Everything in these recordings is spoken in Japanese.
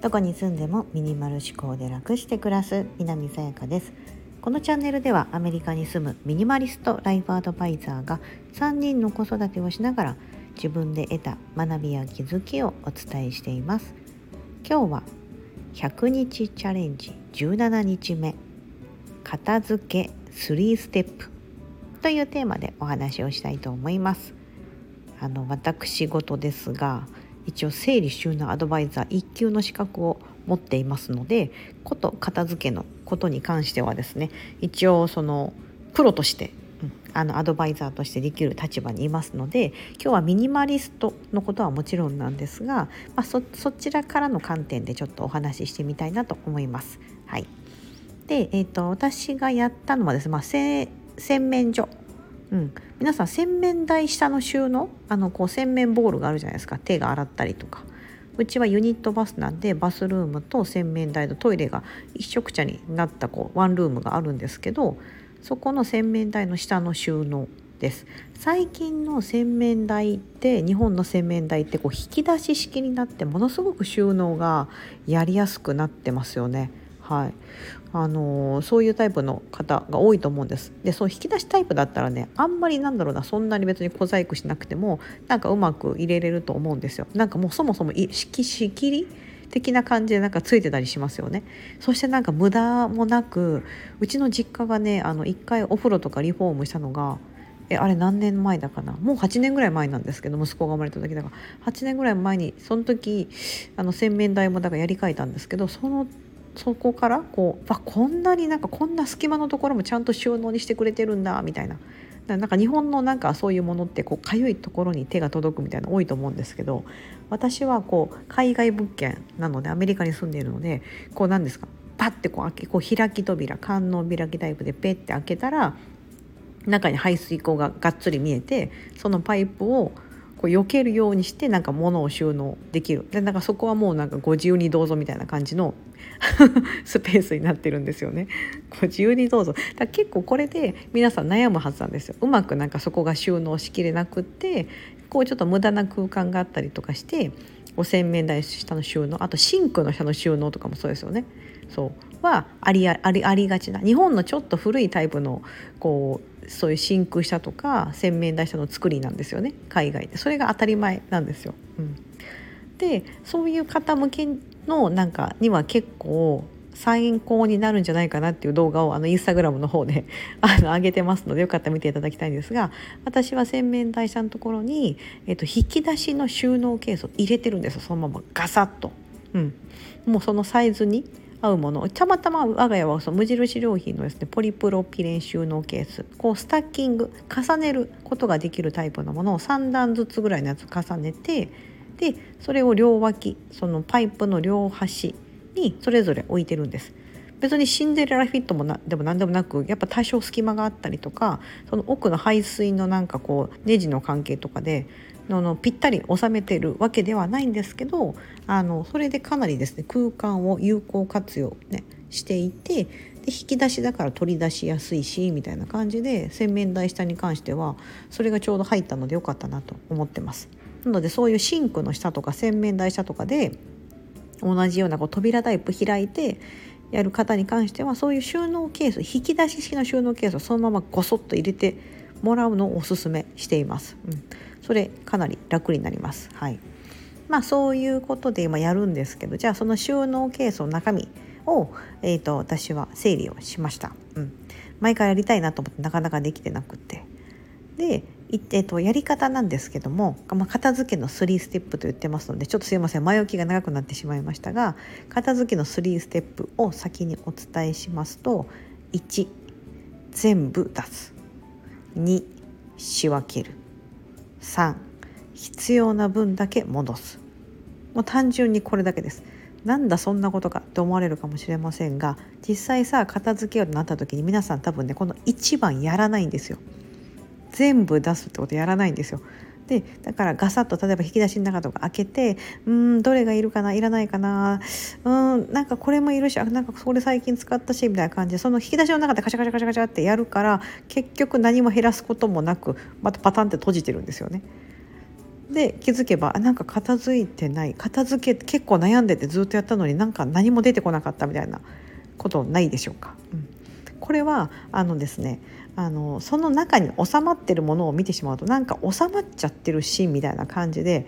どこに住んでもミニマル思考で楽して暮らす南さやかです。このチャンネルではアメリカに住むミニマリストライフアドバイザーが3人の子育てをしながら自分で得た学びや気づきをお伝えしています。今日は100日チャレンジ17日目。片付け3ステップというテーマでお話をしたいと思います。あの私事ですが一応整理収納アドバイザー1級の資格を持っていますのでこと片付けのことに関してはですね一応そのプロとして、うん、あのアドバイザーとしてできる立場にいますので今日はミニマリストのことはもちろんなんですが、まあ、そちらからの観点でちょっとお話ししてみたいなと思います。はい、で、えーと、私がやったのはですね、まあ、洗面所うん、皆さん洗面台下の収納？あのこう洗面ボールがあるじゃないですか。手が洗ったりとか。うちはユニットバスなんでバスルームと洗面台とトイレが一緒くちゃになったこうワンルームがあるんですけどそこの洗面台の下の収納です。最近の洗面台って日本の洗面台ってこう引き出し式になってものすごく収納がやりやすくなってますよね。はいあのー、そういうタイプの方が多いと思うんです。でそう引き出しタイプだったらねあんまりなんだろうなそんなに別に小細工しなくてもなんかうまく入れれると思うんですよ。なんかもうそもそも仕切り的な感じでなんかついてたりしますよね。そしてなんか無駄もなくうちの実家がねあの1回お風呂とかリフォームしたのがえあれ何年前だかな？もう8年ぐらい前なんですけど息子が生まれた時だから8年ぐらい前にその時あの洗面台もだからやり替えたんですけどそのそこからこうあこんなになんかこんな隙間のところもちゃんと収納にしてくれてるんだみたいな。なんか日本のなんかそういうものってこう痒いところに手が届くみたいな多いと思うんですけど私はこう海外物件なのでアメリカに住んでいるのでこうなんですかパッてこう開けこう開き扉観音開きタイプでペッて開けたら中に排水口ががっつり見えてそのパイプをこう避けるようにしてなんか物を収納できるでなんかそこはもうなんかご自由にどうぞみたいな感じの スペースになってるんですよね。ご自由にどうぞだ結構これで皆さん悩むはずなんですよ。うまくなんかそこが収納しきれなくってこうちょっと無駄な空間があったりとかしてお洗面台下の収納あとシンクの下の収納とかもそうですよね。そう。はありありありがちな。日本のちょっと古いタイプのこうそういう真空下とか洗面台下の作りなんですよね。海外で。それが当たり前なんですよ。うん、でそういう方向けのなんかには結構参考になるんじゃないかなっていう動画をあのインスタグラムの方で あの上げてますのでよかったら見ていただきたいんですが私は洗面台車のところに、えっと、引き出しの収納ケースを入れてるんですそのままガサッと。うん、もうそのサイズに合うもの。たまたま我が家はその無印良品のですねポリプロピレン収納ケース。こうスタッキング重ねることができるタイプのものを3段ずつぐらいのやつ重ねてでそれを両脇そのパイプの両端にそれぞれ置いてるんです。別にシンデレラフィットもなでも何でもなくやっぱ多少隙間があったりとかその奥の排水のなんかこうネジの関係とかでののぴったり収めてるわけではないんですけどあのそれでかなりですね空間を有効活用、ね、していてで引き出しだから取り出しやすいしみたいな感じで洗面台下に関してはそれがちょうど入ったのでよかったなと思ってます。なのでそういうシンクの下とか洗面台下とかで同じようなこう扉タイプ開いてやる方に関してはそういう収納ケース引き出し式の収納ケースをそのままごそっと入れてもらうのをおすすめしています。うん。それかなり楽になります。はいまあ、そういうことで今やるんですけどじゃあその収納ケースの中身を、えーと、私は整理をしました、うん、毎回やりたいなと思ってなかなかできてなくて。で、えーと、やり方なんですけども、まあ、片付けの3ステップと言ってますのでちょっとすいません前置きが長くなってしまいましたが片付けの3ステップを先にお伝えしますと1全部出す。2仕分ける。3必要な分だけ戻す。もう単純にこれだけです。なんだそんなことかって思われるかもしれませんが実際さ片付けようとなった時に皆さん多分ねこの1番やらないんですよ。全部出すってことやらないんですよでだからガサッと例えば引き出しの中とか開けてうんどれがいるかないらないかなうんなんかこれもいるしあなんかこれ最近使ったしみたいな感じでその引き出しの中でカチャカチャカチャカチャってやるから結局何も減らすこともなくまたパタンって閉じてるんですよね。で気づけばなんか片付いてない片付け結構悩んでてずっとやったのになんか何も出てこなかったみたいなことないでしょうか。う、これはあのですねあのその中に収まってるものを見てしまうとなんか収まっちゃってるシーンみたいな感じで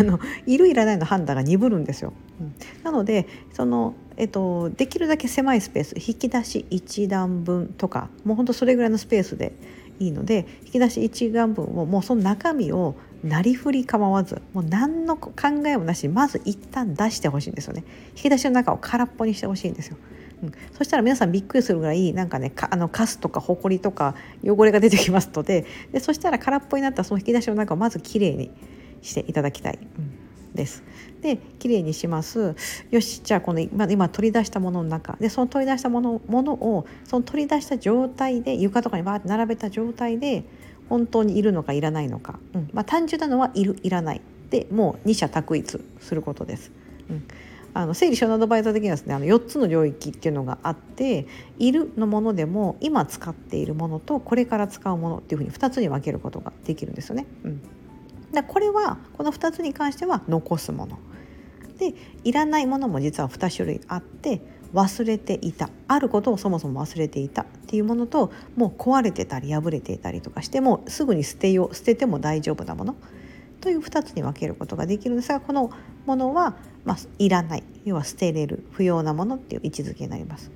あのいるいらないの判断が鈍るんですよ。うん、なのでその、えっと、できるだけ狭いスペース引き出し1段分とかもうほんとそれぐらいのスペースでいいので引き出し1段分をもうその中身をなりふり構わずもう何の考えもなしにまず一旦出してほしいんですよね。引き出しの中を空っぽにしてほしいんですよ、うん、そしたら皆さんびっくりするぐらいなんかねあのカスとかほこりとか汚れが出てきますのででそしたら空っぽになったその引き出しの中をまずきれいにしていただきたい、うんです。できれいにします。よしじゃあこの今今取り出したものの中でその取り出したものものをその取り出した状態で床とかにバーって並べた状態で本当にいるのかいらないのか、うん。まあ、単純なのはいるいらない。でもう二者択一することです。うん。あの整理収納アドバイザー的にはですねあの4つの領域っていうのがあっているのものでも今使っているものとこれから使うものっていうふうに2つに分けることができるんですよね。うん。でこれはこの2つに関しては残すもの。でいらないものも実は2種類あって忘れていた。あることをそもそも忘れていたっていうものともう壊れてたり破れていたりとかしてもすぐに捨てよう捨てても大丈夫なもの。という2つに分けることができるんですがこのものは、まあ、いらない要は捨てれる不要なものっていう位置づけになります。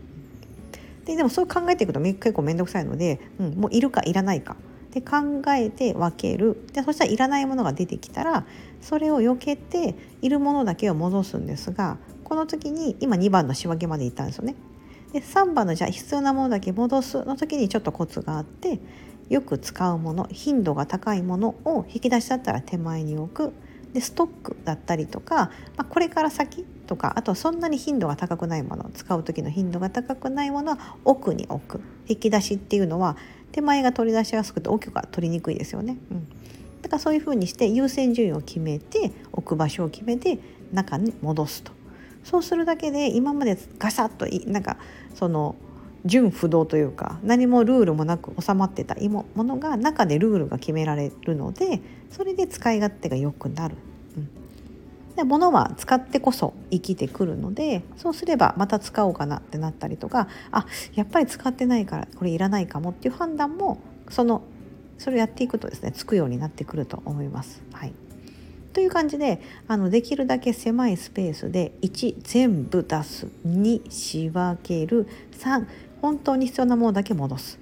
ででもそう考えていくと結構面倒くさいので、うん、もういるかいらないかで考えて分けるでそしたらいらないものが出てきたらそれを避けているものだけを戻すんですがこの時に今2番の仕分けまでいったんですよね。で3番のじゃあ必要なものだけ戻すの時にちょっとコツがあってよく使うもの頻度が高いものを引き出しだったら手前に置くでストックだったりとか、まあ、これから先とかあとはそんなに頻度が高くないもの使う時の頻度が高くないものは奥に置く引き出しっていうのは手前が取り出しやすくて奥が取りにくいですよね。うん、だからそういうふうにして優先順位を決めて置く場所を決めて中に戻すと。そうするだけで今までガサッとなんかその純不動というか何もルールもなく収まってたものが中でルールが決められるのでそれで使い勝手が良くなる。で物は使ってこそ生きてくるのでそうすればまた使おうかなってなったりとかあやっぱり使ってないからこれいらないかもっていう判断もそのそれをやっていくとですねつくようになってくると思います。はい、という感じであのできるだけ狭いスペースで1全部出す2仕分ける3本当に必要なものだけ戻す。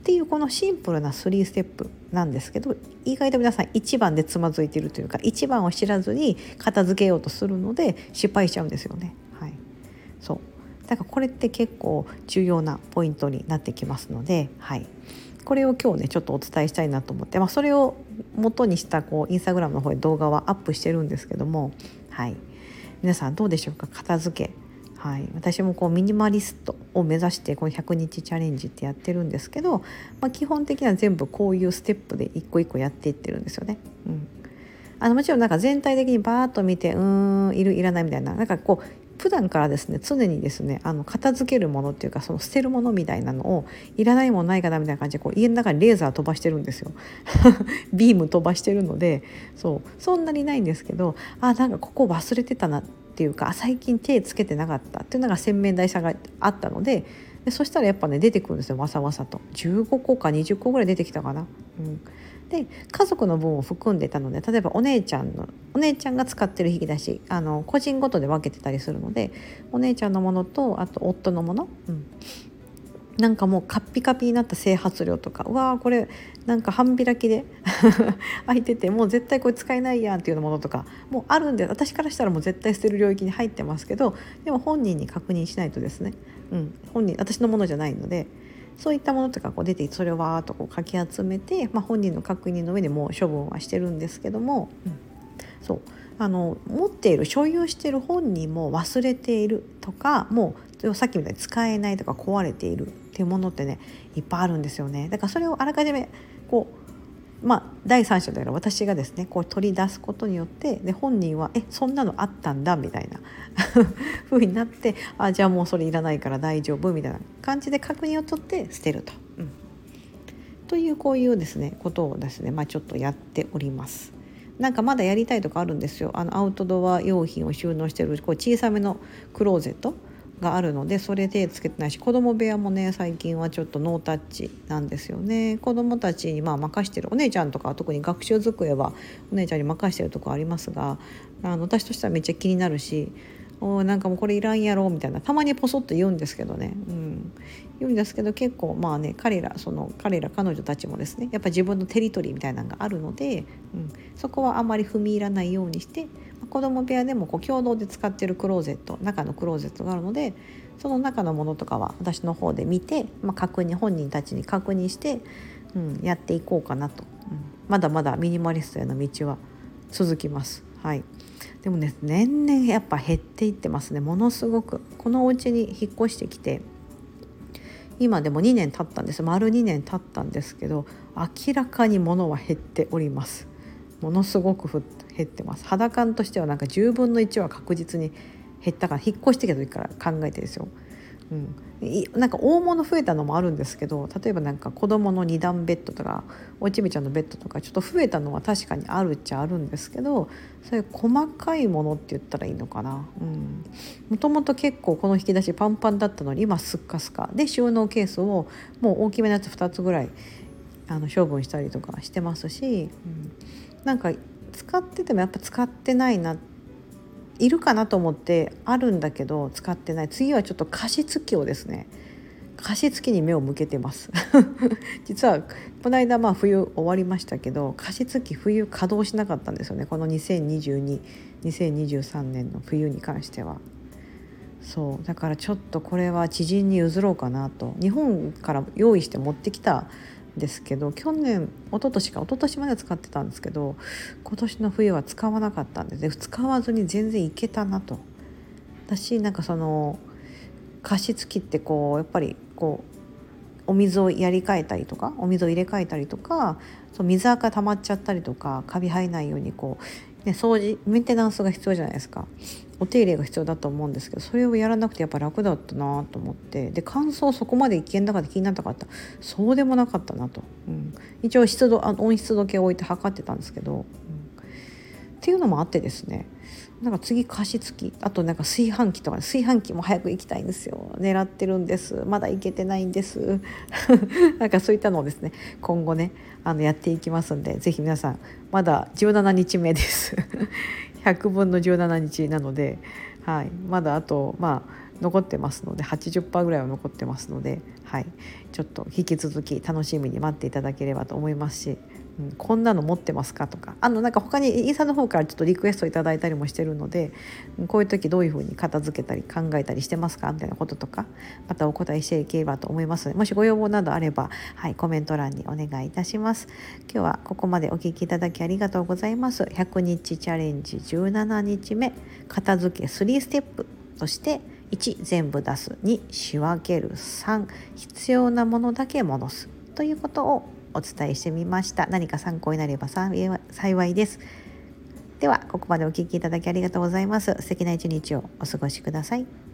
っていうこのシンプルな3ステップなんですけど意外と皆さん1番でつまずいてるというか1番を知らずに片付けようとするので失敗しちゃうんですよね。はい、そう。だからこれって結構重要なポイントになってきますので、はい、これを今日ねちょっとお伝えしたいなと思って、まあ、それを元にしたこうインスタグラムの方で動画はアップしてるんですけども、はい、皆さんどうでしょうか？片付け。はい、私もこうミニマリストを目指してこの100日チャレンジってやってるんですけど、まあ、基本的には全部こういうステップで一個一個やっていってるんですよね。うん、あのもちろんなんか全体的にバーッと見てうーんいるいらないみたいななんかこう普段からですね常にですねあの片付けるものっていうかその捨てるものみたいなのをいらないもんないかなみたいな感じでこう家の中にレーザー飛ばしてるんですよ。ビーム飛ばしてるのでそうそんなにないんですけどあなんかここ忘れてたなっていうか最近手つけてなかったっていうのが洗面台車があったのででそしたらやっぱね出てくるんですよわさわさと。15個か20個ぐらい出てきたかな。うん。で家族の分を含んでたので例えばお姉ちゃんのお姉ちゃんが使ってる引き出しあの個人ごとで分けてたりするのでお姉ちゃんのものとあと夫のもの、うん、なんかもうカッピカピになった整髪料とかうわーこれなんか半開きで 開いててもう絶対これ使えないやんっていうものとかもうあるんで私からしたらもう絶対捨てる領域に入ってますけどでも本人に確認しないとですね、うん、本人私のものじゃないのでそういったものとかこう出てそれをわーっとこうかき集めて、まあ、本人の確認の上でもう処分はしてるんですけども、うん、そう。あの持っている所有している本人も忘れているとかもうさっきみたいに使えないとか壊れているっていうものってねいっぱいあるんですよね。だからそれをあらかじめこうまあ、第三者である私がですねこう取り出すことによってで本人は「えそんなのあったんだ」みたいな 風になって「あじゃあもうそれいらないから大丈夫」みたいな感じで確認を取って捨てると。うん、というこういうですねことをですね、まあ、ちょっとやっております。なんかまだやりたいとかあるんですよあのアウトドア用品を収納してるこう小さめのクローゼットがあるのでそれ手つけてないし子供部屋もね最近はちょっとノータッチなんですよね。子供たちにまあ任してるお姉ちゃんとか特に学習机はお姉ちゃんに任してるとこありますがあの私としてはめっちゃ気になるしおなんかもうこれいらんやろみたいなたまにポソッと言うんですけどね、うん、言うんですけど結構まあね彼らその彼ら彼女たちもですねやっぱ自分のテリトリーみたいなのがあるので、うん、そこはあまり踏み入らないようにして子供部屋でもこう共同で使ってるクローゼット中のクローゼットがあるのでその中のものとかは私の方で見て、まあ、確認本人たちに確認して、うん、やっていこうかなと、うん、まだまだミニマリストへの道は続きます。はい、でもね年々やっぱ減っていってますね。ものすごく。このお家に引っ越してきて今でも2年経ったんです。丸2年経ったんですけど明らかに物は減っております。ものすごく減ってます。肌感としてはなんか10分の1は確実に減ったから引っ越してきた時から考えてですよ。うん、なんか大物増えたのもあるんですけど例えばなんか子供の2段ベッドとかおちびちゃんのベッドとかちょっと増えたのは確かにあるっちゃあるんですけどそういう細かいものって言ったらいいのかな。もともと結構この引き出しパンパンだったのに今すっかすかで収納ケースをもう大きめのやつ2つぐらいあの処分したりとかしてますし、うん、なんか使っててもやっぱ使ってないないるかなと思ってあるんだけど使ってない。次はちょっと加湿器をですね加湿器に目を向けてます。実はこの間まあ冬終わりましたけど加湿器冬稼働しなかったんですよね。この20222023年の冬に関しては。そう。だからちょっとこれは知人に譲ろうかなと。日本から用意して持ってきたですけど去年一昨年か一昨年まで使ってたんですけど今年の冬は使わなかったんで、ね、使わずに全然いけたなと。私なんかその加湿器ってこうやっぱりこうお水をやり替えたりとかお水を入れ替えたりとかそう水垢溜まっちゃったりとかカビ生えないようにこう、ね、掃除メンテナンスが必要じゃないですかお手入れが必要だと思うんですけどそれをやらなくてやっぱ楽だったなと思ってで乾燥そこまで危険だから気になったかったそうでもなかったなと、うん、一応湿度あ温湿度計を置いて測ってたんですけど、うん、っていうのもあってですね。なんか次加湿器あとなんか炊飯器とか炊飯器も早く行きたいんですよ。狙ってるんです。まだ行けてないんです。なんかそういったのをですね今後ねあのやっていきますんで是非皆さんまだ17日目です。100分の17日なので、はい、まだあとまあ残ってますので80%ぐらいは残ってますので、はい、ちょっと引き続き楽しみに待っていただければと思いますしうん、こんなの持ってますかとか。あのなんか他にインスタの方からちょっとリクエストいただいたりもしてるのでこういう時どういうふうに片付けたり考えたりしてますかみたいなこととかまたお答えしていければと思いますのでもしご要望などあれば、はい、コメント欄にお願いいたします。今日はここまでお聴きいただきありがとうございます。100日チャレンジ17日目片付け3ステップとして1全部出す2仕分ける3必要なものだけ戻す。ということをお伝えしてみました。何か参考になれば幸いです。ではここまでお聴きいただきありがとうございます。素敵な一日をお過ごしください。